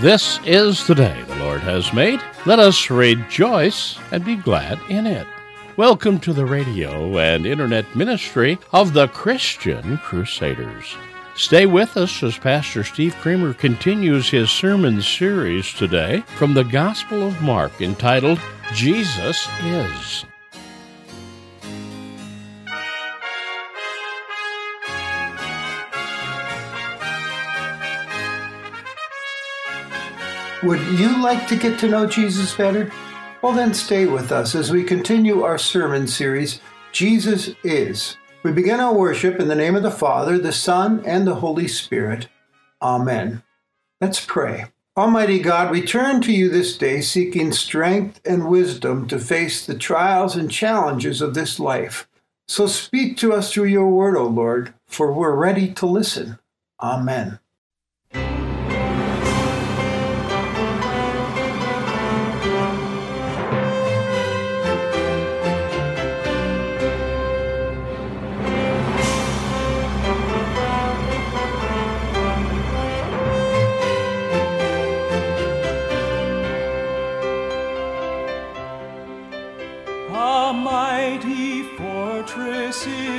This is the day the Lord has made. Let us rejoice and be glad in it. Welcome to the radio and internet ministry of the Christian Crusaders. Stay with us as Pastor Steve Kramer continues his sermon series today from the Gospel of Mark entitled Jesus Is. Would you like to get to know Jesus better? Well, then stay with us as we continue our sermon series, Jesus Is. We begin our worship in the name of the Father, the Son, and the Holy Spirit. Amen. Let's pray. Almighty God, we turn to you this day seeking strength and wisdom to face the trials and challenges of this life. So speak to us through your word, O Lord, for we're ready to listen. Amen.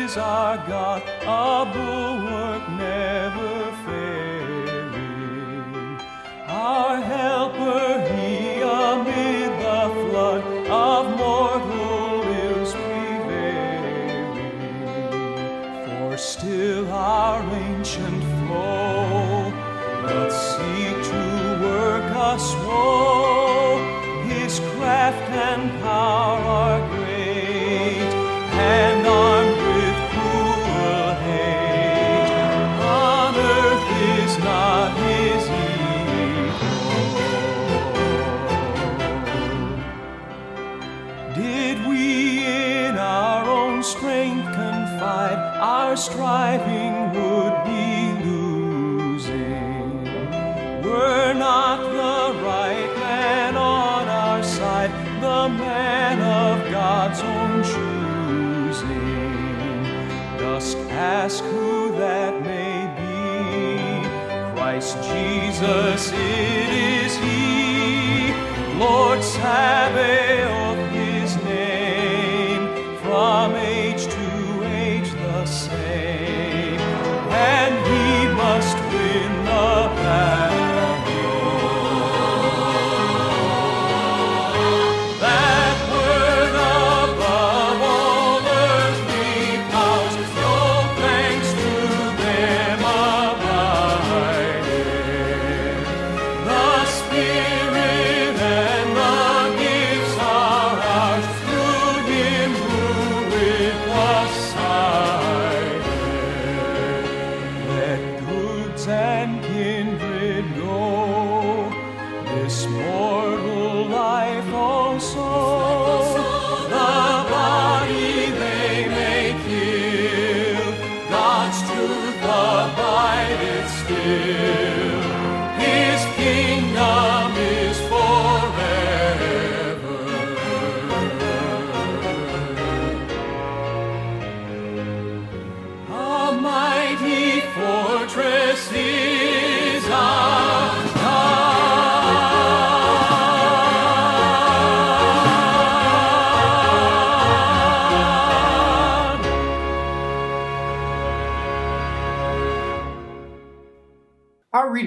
Is our God, a bulwark never failing. Our helper, He amid the flood of mortal ills prevailing. For still our ancient flow doth seek to work us woe. His craft and power striving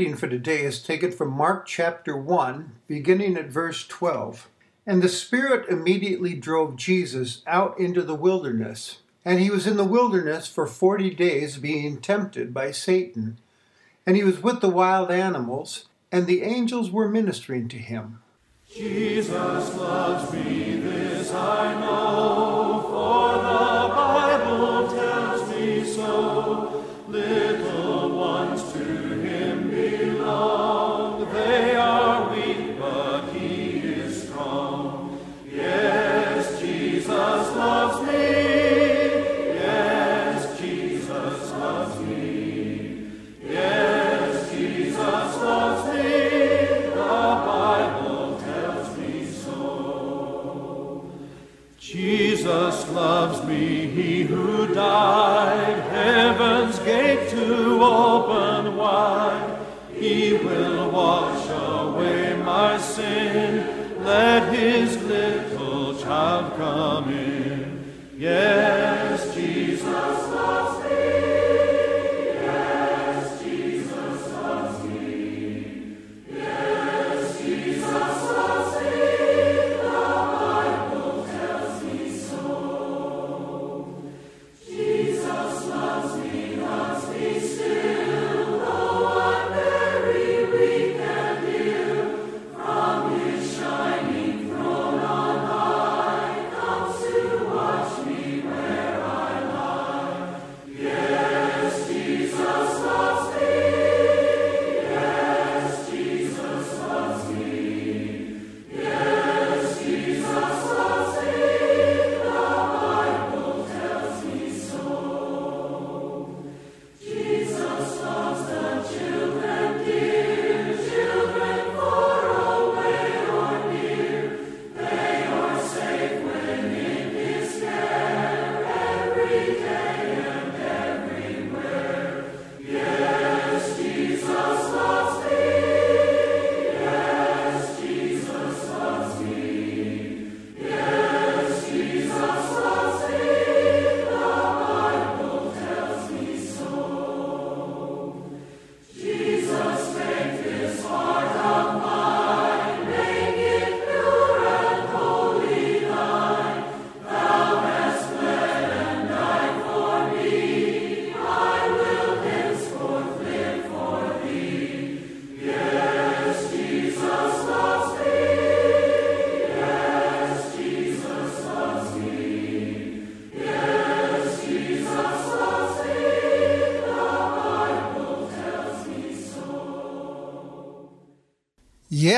reading for today is taken from Mark chapter 1, beginning at verse 12. And the Spirit immediately drove Jesus out into the wilderness. And he was in the wilderness for forty days, being tempted by Satan. And he was with the wild animals, and the angels were ministering to him. Jesus loves me, this I know,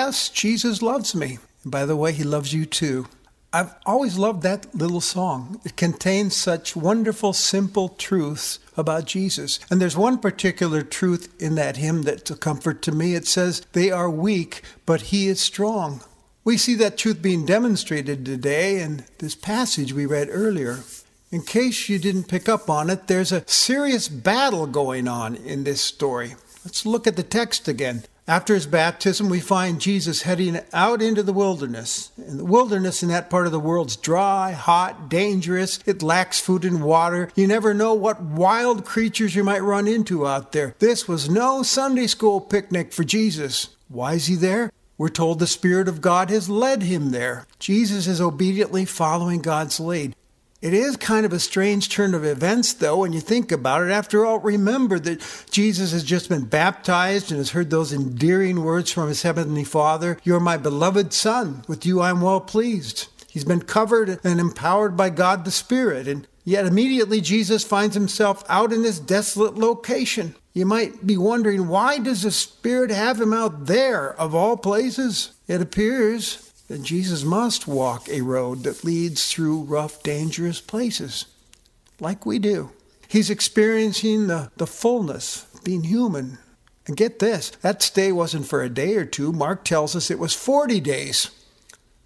Yes, Jesus loves me. And by the way, he loves you too. I've always loved that little song. It contains such wonderful, simple truths about Jesus. And there's one particular truth in that hymn that's a comfort to me. It says, They are weak, but he is strong. We see that truth being demonstrated today in this passage we read earlier. In case you didn't pick up on it, there's a serious battle going on in this story. Let's look at the text again. After his baptism, we find Jesus heading out into the wilderness. And the wilderness in that part of the world's dry, hot, dangerous. It lacks food and water. You never know what wild creatures you might run into out there. This was no Sunday school picnic for Jesus. Why is he there? We're told the Spirit of God has led him there. Jesus is obediently following God's lead. It is kind of a strange turn of events, though, when you think about it. After all, remember that Jesus has just been baptized and has heard those endearing words from his heavenly Father You're my beloved Son. With you I'm well pleased. He's been covered and empowered by God the Spirit, and yet immediately Jesus finds himself out in this desolate location. You might be wondering why does the Spirit have him out there of all places? It appears that Jesus must walk a road that leads through rough, dangerous places, like we do. He's experiencing the, the fullness being human. And get this that stay wasn't for a day or two. Mark tells us it was 40 days.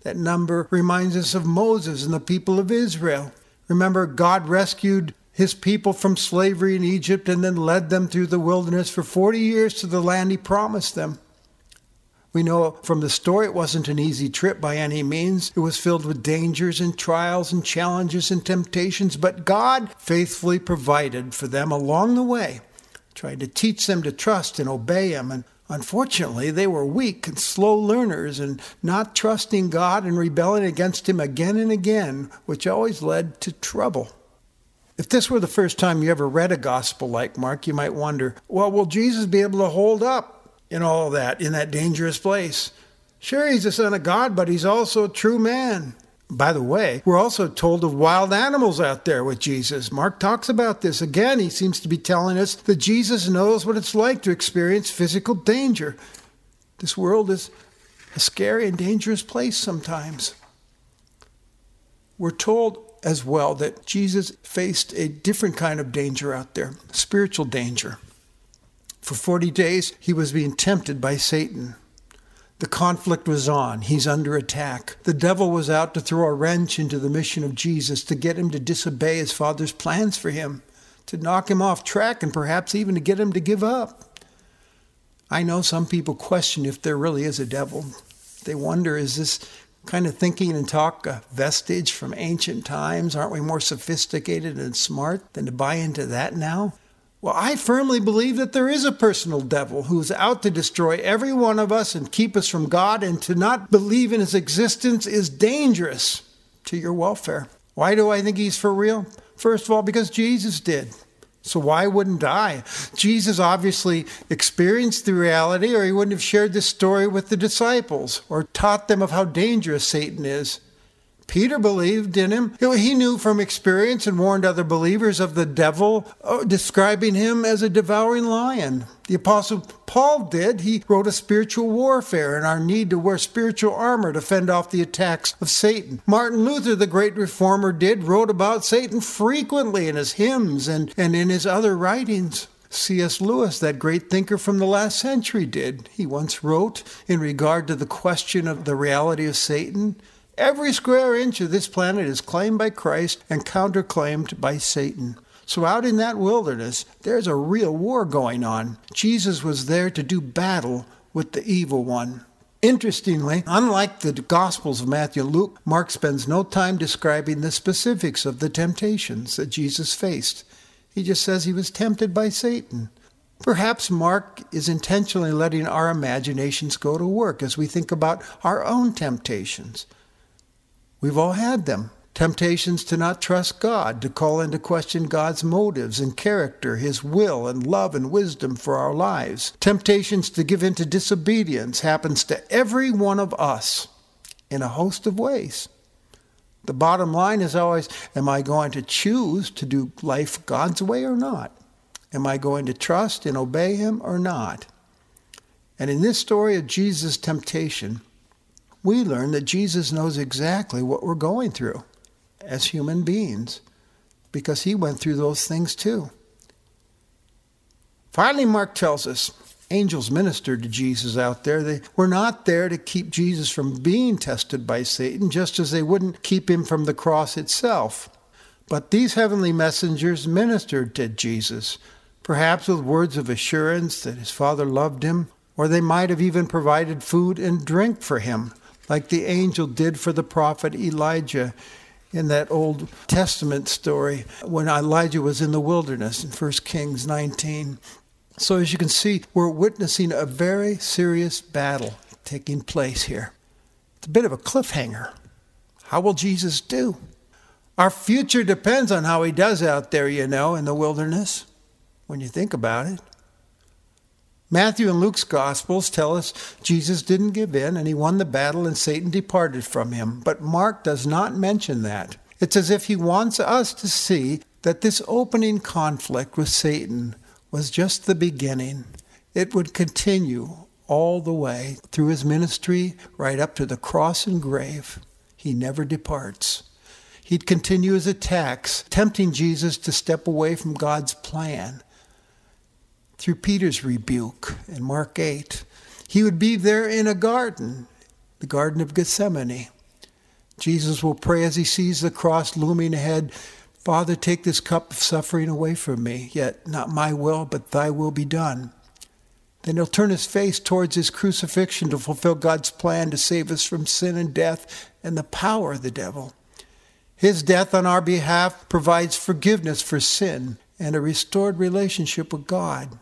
That number reminds us of Moses and the people of Israel. Remember, God rescued his people from slavery in Egypt and then led them through the wilderness for 40 years to the land he promised them. We know from the story it wasn't an easy trip by any means. It was filled with dangers and trials and challenges and temptations, but God faithfully provided for them along the way, tried to teach them to trust and obey Him. And unfortunately, they were weak and slow learners and not trusting God and rebelling against Him again and again, which always led to trouble. If this were the first time you ever read a gospel like Mark, you might wonder, well, will Jesus be able to hold up in all that, in that dangerous place? Sure, he's the Son of God, but he's also a true man. By the way, we're also told of wild animals out there with Jesus. Mark talks about this. Again, he seems to be telling us that Jesus knows what it's like to experience physical danger. This world is a scary and dangerous place sometimes. We're told as well that Jesus faced a different kind of danger out there spiritual danger. For 40 days, he was being tempted by Satan. The conflict was on. He's under attack. The devil was out to throw a wrench into the mission of Jesus, to get him to disobey his Father's plans for him, to knock him off track, and perhaps even to get him to give up. I know some people question if there really is a devil. They wonder is this kind of thinking and talk a vestige from ancient times? Aren't we more sophisticated and smart than to buy into that now? Well, I firmly believe that there is a personal devil who's out to destroy every one of us and keep us from God, and to not believe in his existence is dangerous to your welfare. Why do I think he's for real? First of all, because Jesus did. So why wouldn't I? Jesus obviously experienced the reality, or he wouldn't have shared this story with the disciples or taught them of how dangerous Satan is. Peter believed in him. He knew from experience and warned other believers of the devil, uh, describing him as a devouring lion. The Apostle Paul did. He wrote a spiritual warfare and our need to wear spiritual armor to fend off the attacks of Satan. Martin Luther, the great reformer, did, wrote about Satan frequently in his hymns and, and in his other writings. C.S. Lewis, that great thinker from the last century, did. He once wrote in regard to the question of the reality of Satan Every square inch of this planet is claimed by Christ and counterclaimed by Satan. So, out in that wilderness, there's a real war going on. Jesus was there to do battle with the evil one. Interestingly, unlike the Gospels of Matthew and Luke, Mark spends no time describing the specifics of the temptations that Jesus faced. He just says he was tempted by Satan. Perhaps Mark is intentionally letting our imaginations go to work as we think about our own temptations. We've all had them. Temptations to not trust God, to call into question God's motives and character, His will and love and wisdom for our lives. Temptations to give in to disobedience happens to every one of us in a host of ways. The bottom line is always Am I going to choose to do life God's way or not? Am I going to trust and obey Him or not? And in this story of Jesus' temptation, we learn that Jesus knows exactly what we're going through as human beings because he went through those things too. Finally, Mark tells us angels ministered to Jesus out there. They were not there to keep Jesus from being tested by Satan, just as they wouldn't keep him from the cross itself. But these heavenly messengers ministered to Jesus, perhaps with words of assurance that his Father loved him, or they might have even provided food and drink for him like the angel did for the prophet Elijah in that Old Testament story when Elijah was in the wilderness in 1 Kings 19. So, as you can see, we're witnessing a very serious battle taking place here. It's a bit of a cliffhanger. How will Jesus do? Our future depends on how he does out there, you know, in the wilderness, when you think about it. Matthew and Luke's Gospels tell us Jesus didn't give in and he won the battle and Satan departed from him. But Mark does not mention that. It's as if he wants us to see that this opening conflict with Satan was just the beginning. It would continue all the way through his ministry, right up to the cross and grave. He never departs. He'd continue his attacks, tempting Jesus to step away from God's plan through Peter's rebuke in Mark 8. He would be there in a garden, the Garden of Gethsemane. Jesus will pray as he sees the cross looming ahead Father, take this cup of suffering away from me, yet not my will, but thy will be done. Then he'll turn his face towards his crucifixion to fulfill God's plan to save us from sin and death and the power of the devil. His death on our behalf provides forgiveness for sin and a restored relationship with God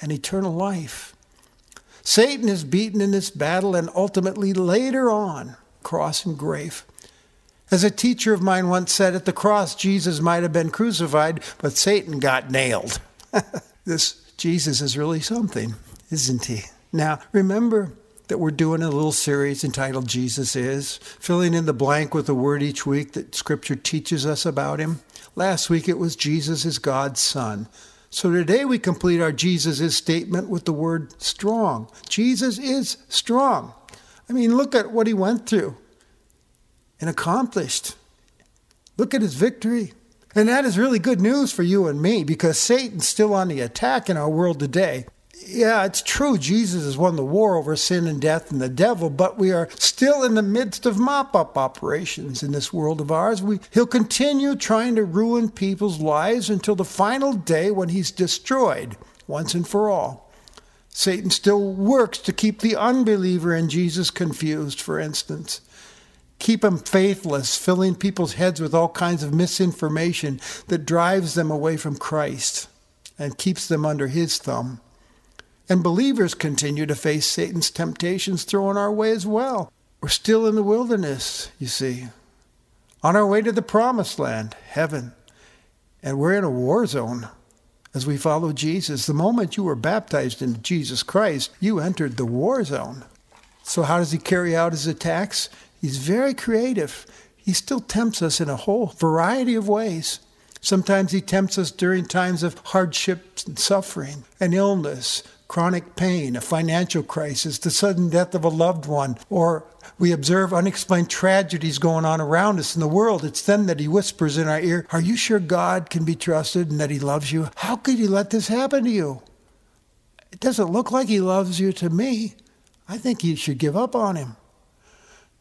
and eternal life. Satan is beaten in this battle and ultimately later on, cross and grave. As a teacher of mine once said, at the cross, Jesus might have been crucified, but Satan got nailed. this Jesus is really something, isn't he? Now, remember that we're doing a little series entitled Jesus Is, filling in the blank with a word each week that Scripture teaches us about him. Last week it was Jesus is God's Son. So today we complete our Jesus is statement with the word strong. Jesus is strong. I mean, look at what he went through and accomplished. Look at his victory. And that is really good news for you and me because Satan's still on the attack in our world today yeah, it's true, Jesus has won the war over sin and death and the devil, but we are still in the midst of mop up operations in this world of ours. We, he'll continue trying to ruin people's lives until the final day when he's destroyed once and for all. Satan still works to keep the unbeliever in Jesus confused, for instance. Keep them faithless, filling people's heads with all kinds of misinformation that drives them away from Christ and keeps them under his thumb. And believers continue to face Satan's temptations thrown our way as well. We're still in the wilderness, you see, on our way to the promised land, heaven. And we're in a war zone as we follow Jesus. The moment you were baptized into Jesus Christ, you entered the war zone. So, how does he carry out his attacks? He's very creative. He still tempts us in a whole variety of ways. Sometimes he tempts us during times of hardship and suffering, and illness, chronic pain, a financial crisis, the sudden death of a loved one, or we observe unexplained tragedies going on around us in the world. It's then that he whispers in our ear, Are you sure God can be trusted and that he loves you? How could he let this happen to you? It doesn't look like he loves you to me. I think you should give up on him.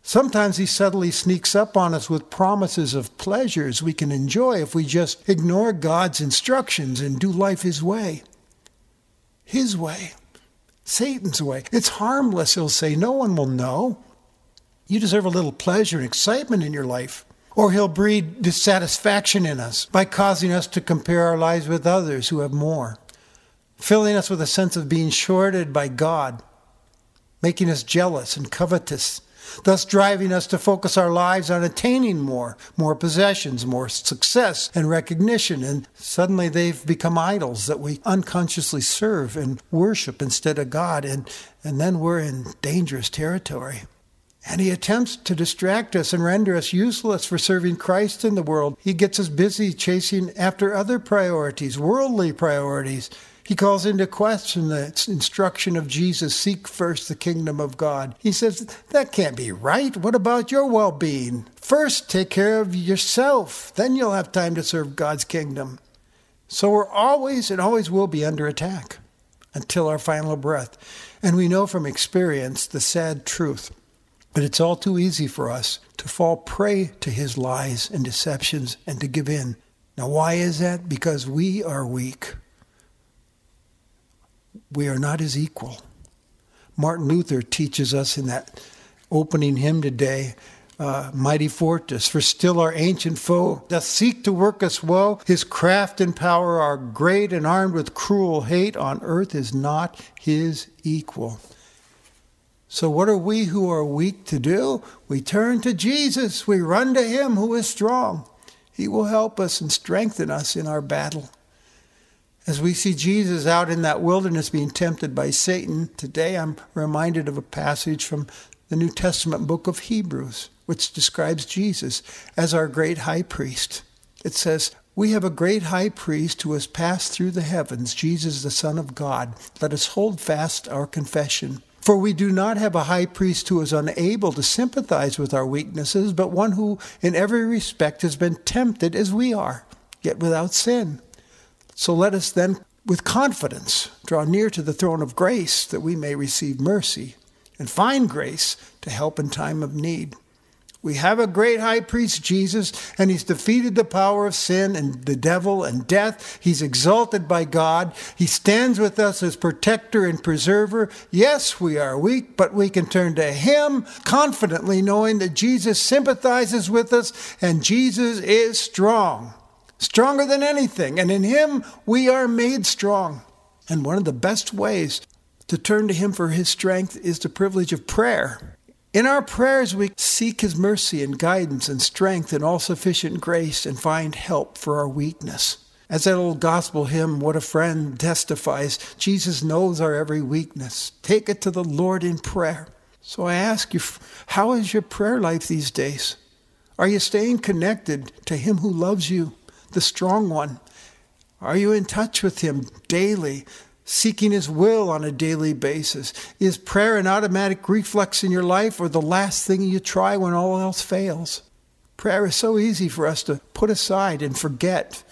Sometimes he subtly sneaks up on us with promises of pleasures we can enjoy if we just ignore God's instructions and do life his way. His way. Satan's way. It's harmless, he'll say. No one will know. You deserve a little pleasure and excitement in your life. Or he'll breed dissatisfaction in us by causing us to compare our lives with others who have more, filling us with a sense of being shorted by God, making us jealous and covetous thus driving us to focus our lives on attaining more, more possessions, more success and recognition. And suddenly they've become idols that we unconsciously serve and worship instead of God. And, and then we're in dangerous territory. And he attempts to distract us and render us useless for serving Christ in the world. He gets us busy chasing after other priorities, worldly priorities, he calls into question the instruction of Jesus seek first the kingdom of God. He says, That can't be right. What about your well being? First, take care of yourself. Then you'll have time to serve God's kingdom. So we're always and always will be under attack until our final breath. And we know from experience the sad truth that it's all too easy for us to fall prey to his lies and deceptions and to give in. Now, why is that? Because we are weak we are not his equal. Martin Luther teaches us in that opening hymn today, uh, Mighty Fortress, for still our ancient foe doth seek to work us woe. His craft and power are great, and armed with cruel hate on earth is not his equal. So, what are we who are weak to do? We turn to Jesus. We run to him who is strong. He will help us and strengthen us in our battle. As we see Jesus out in that wilderness being tempted by Satan, today I'm reminded of a passage from the New Testament book of Hebrews, which describes Jesus as our great high priest. It says, We have a great high priest who has passed through the heavens, Jesus, the Son of God. Let us hold fast our confession. For we do not have a high priest who is unable to sympathize with our weaknesses, but one who in every respect has been tempted as we are, yet without sin. So let us then, with confidence, draw near to the throne of grace that we may receive mercy and find grace to help in time of need. We have a great high priest, Jesus, and he's defeated the power of sin and the devil and death. He's exalted by God. He stands with us as protector and preserver. Yes, we are weak, but we can turn to him confidently, knowing that Jesus sympathizes with us and Jesus is strong stronger than anything. And in Him, we are made strong. And one of the best ways to turn to Him for His strength is the privilege of prayer. In our prayers, we seek His mercy and guidance and strength and all sufficient grace and find help for our weakness. As that old gospel hymn, What a Friend, testifies, Jesus knows our every weakness. Take it to the Lord in prayer. So I ask you, how is your prayer life these days? Are you staying connected to Him who loves you? The strong one? Are you in touch with Him daily, seeking His will on a daily basis? Is prayer an automatic reflex in your life or the last thing you try when all else fails? Prayer is so easy for us to put aside and forget.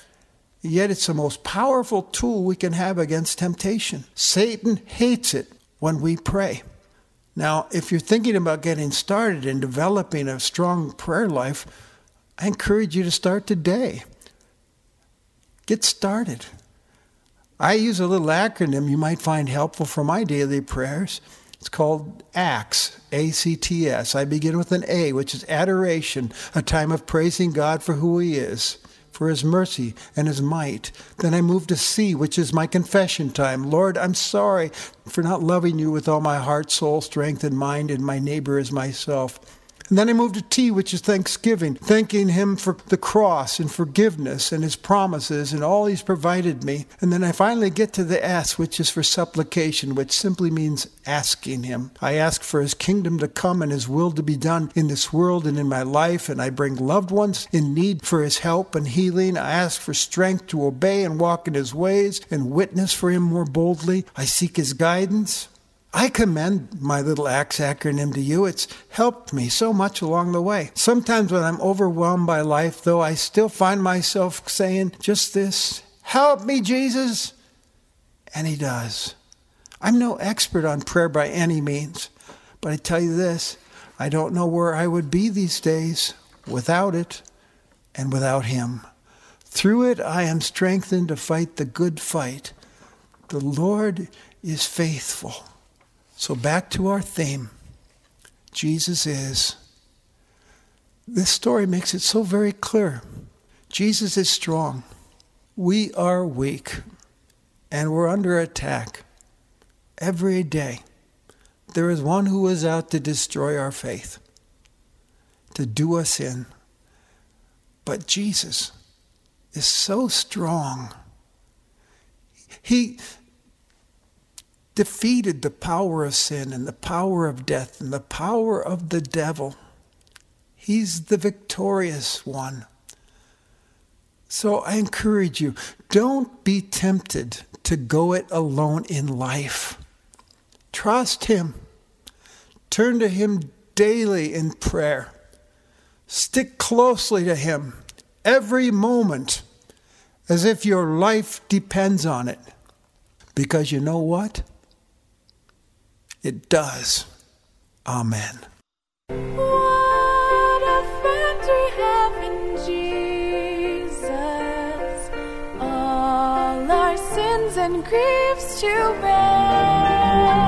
Yet it's the most powerful tool we can have against temptation. Satan hates it when we pray. Now, if you're thinking about getting started and developing a strong prayer life, I encourage you to start today. Get started. I use a little acronym you might find helpful for my daily prayers. It's called ACTS, A C T S. I begin with an A, which is adoration, a time of praising God for who He is for his mercy and his might. Then I move to C, which is my confession time. Lord, I'm sorry for not loving you with all my heart, soul, strength, and mind, and my neighbor as myself. And then I move to T, which is thanksgiving, thanking Him for the cross and forgiveness and His promises and all He's provided me. And then I finally get to the S, which is for supplication, which simply means asking Him. I ask for His kingdom to come and His will to be done in this world and in my life. And I bring loved ones in need for His help and healing. I ask for strength to obey and walk in His ways and witness for Him more boldly. I seek His guidance. I commend my little ACTS acronym to you. It's helped me so much along the way. Sometimes when I'm overwhelmed by life, though, I still find myself saying just this Help me, Jesus. And He does. I'm no expert on prayer by any means, but I tell you this I don't know where I would be these days without it and without Him. Through it, I am strengthened to fight the good fight. The Lord is faithful. So, back to our theme Jesus is. This story makes it so very clear. Jesus is strong. We are weak, and we're under attack every day. There is one who is out to destroy our faith, to do us in. But Jesus is so strong. He, defeated the power of sin and the power of death and the power of the devil. He's the victorious one. So I encourage you don't be tempted to go it alone in life. Trust Him. Turn to Him daily in prayer. Stick closely to Him every moment as if your life depends on it. Because you know what? It does. Amen. What a friend we have in Jesus. All our sins and griefs to bear.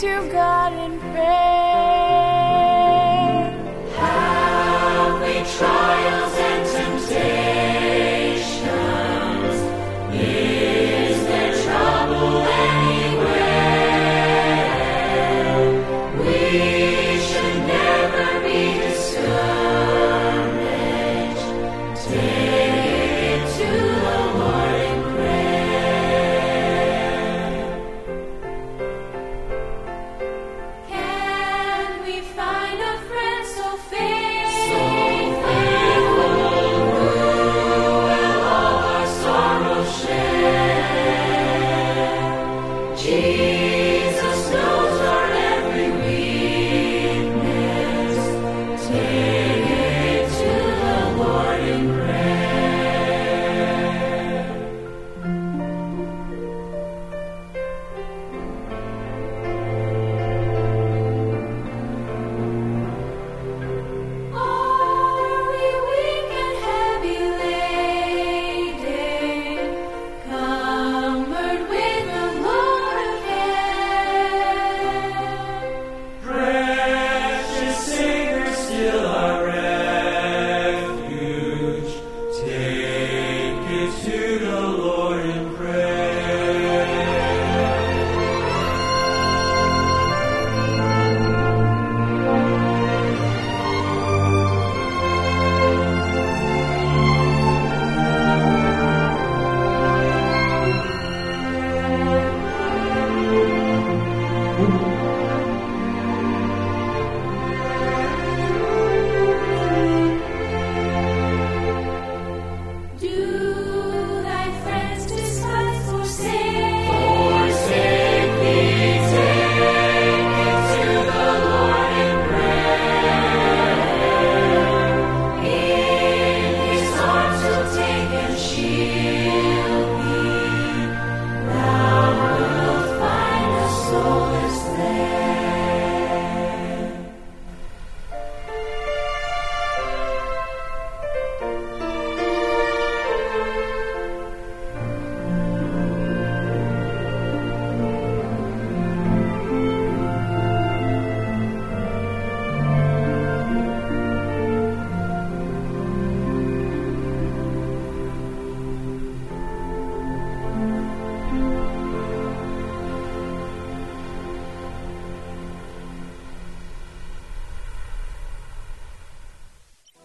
To God in prayer.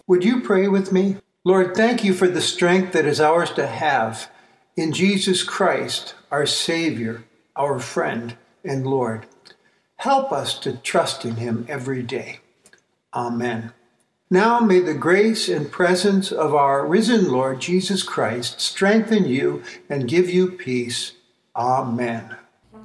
Would you pray with me? Lord, thank you for the strength that is ours to have in Jesus Christ, our Savior, our friend, and Lord. Help us to trust in him every day. Amen. Now may the grace and presence of our risen Lord Jesus Christ strengthen you and give you peace. Amen.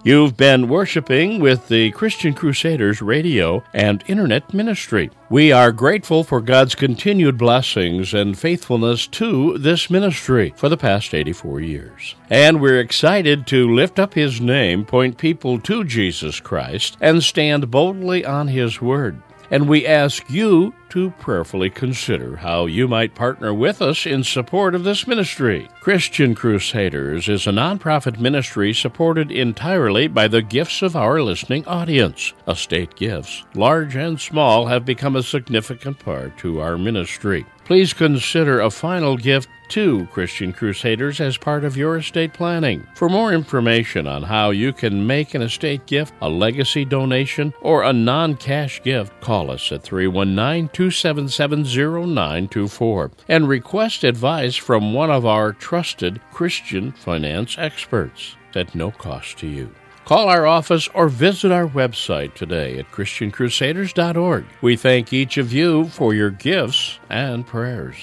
You've been worshiping with the Christian Crusaders radio and internet ministry. We are grateful for God's continued blessings and faithfulness to this ministry for the past 84 years. And we're excited to lift up His name, point people to Jesus Christ, and stand boldly on His Word and we ask you to prayerfully consider how you might partner with us in support of this ministry. Christian Crusaders is a nonprofit ministry supported entirely by the gifts of our listening audience. Estate gifts, large and small, have become a significant part to our ministry. Please consider a final gift to Christian Crusaders as part of your estate planning. For more information on how you can make an estate gift, a legacy donation, or a non cash gift, call us at 319 277 0924 and request advice from one of our trusted Christian finance experts at no cost to you. Call our office or visit our website today at ChristianCrusaders.org. We thank each of you for your gifts and prayers.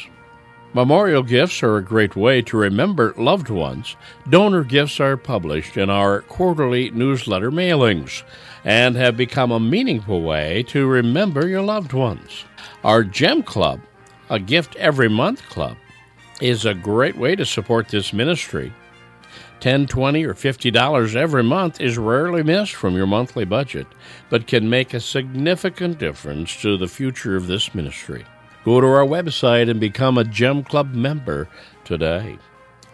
Memorial gifts are a great way to remember loved ones. Donor gifts are published in our quarterly newsletter mailings and have become a meaningful way to remember your loved ones. Our Gem Club, a gift every month club, is a great way to support this ministry. 10 20 or $50 every month is rarely missed from your monthly budget, but can make a significant difference to the future of this ministry. Go to our website and become a Gem Club member today.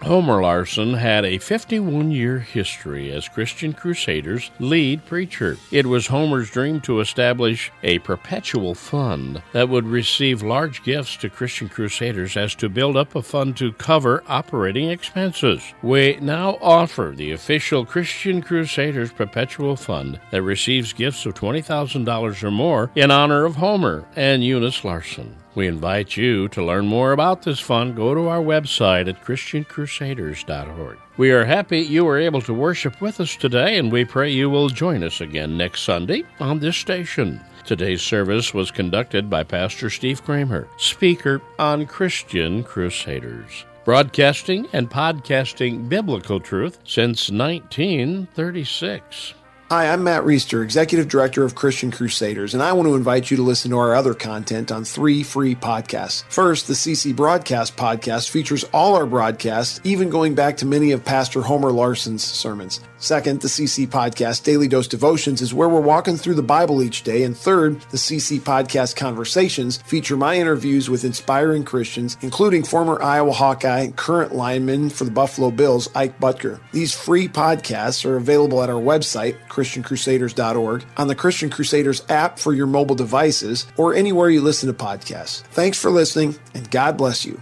Homer Larson had a 51 year history as Christian Crusaders' lead preacher. It was Homer's dream to establish a perpetual fund that would receive large gifts to Christian Crusaders as to build up a fund to cover operating expenses. We now offer the official Christian Crusaders Perpetual Fund that receives gifts of $20,000 or more in honor of Homer and Eunice Larson. We invite you to learn more about this fund. Go to our website at ChristianCrusaders.org. We are happy you were able to worship with us today, and we pray you will join us again next Sunday on this station. Today's service was conducted by Pastor Steve Kramer, speaker on Christian Crusaders. Broadcasting and podcasting biblical truth since 1936. Hi, I'm Matt Reister, Executive Director of Christian Crusaders, and I want to invite you to listen to our other content on three free podcasts. First, the CC Broadcast podcast features all our broadcasts, even going back to many of Pastor Homer Larson's sermons. Second, the CC Podcast Daily Dose Devotions is where we're walking through the Bible each day. And third, the CC Podcast Conversations feature my interviews with inspiring Christians, including former Iowa Hawkeye and current lineman for the Buffalo Bills, Ike Boettger. These free podcasts are available at our website, ChristianCrusaders.org, on the Christian Crusaders app for your mobile devices, or anywhere you listen to podcasts. Thanks for listening, and God bless you.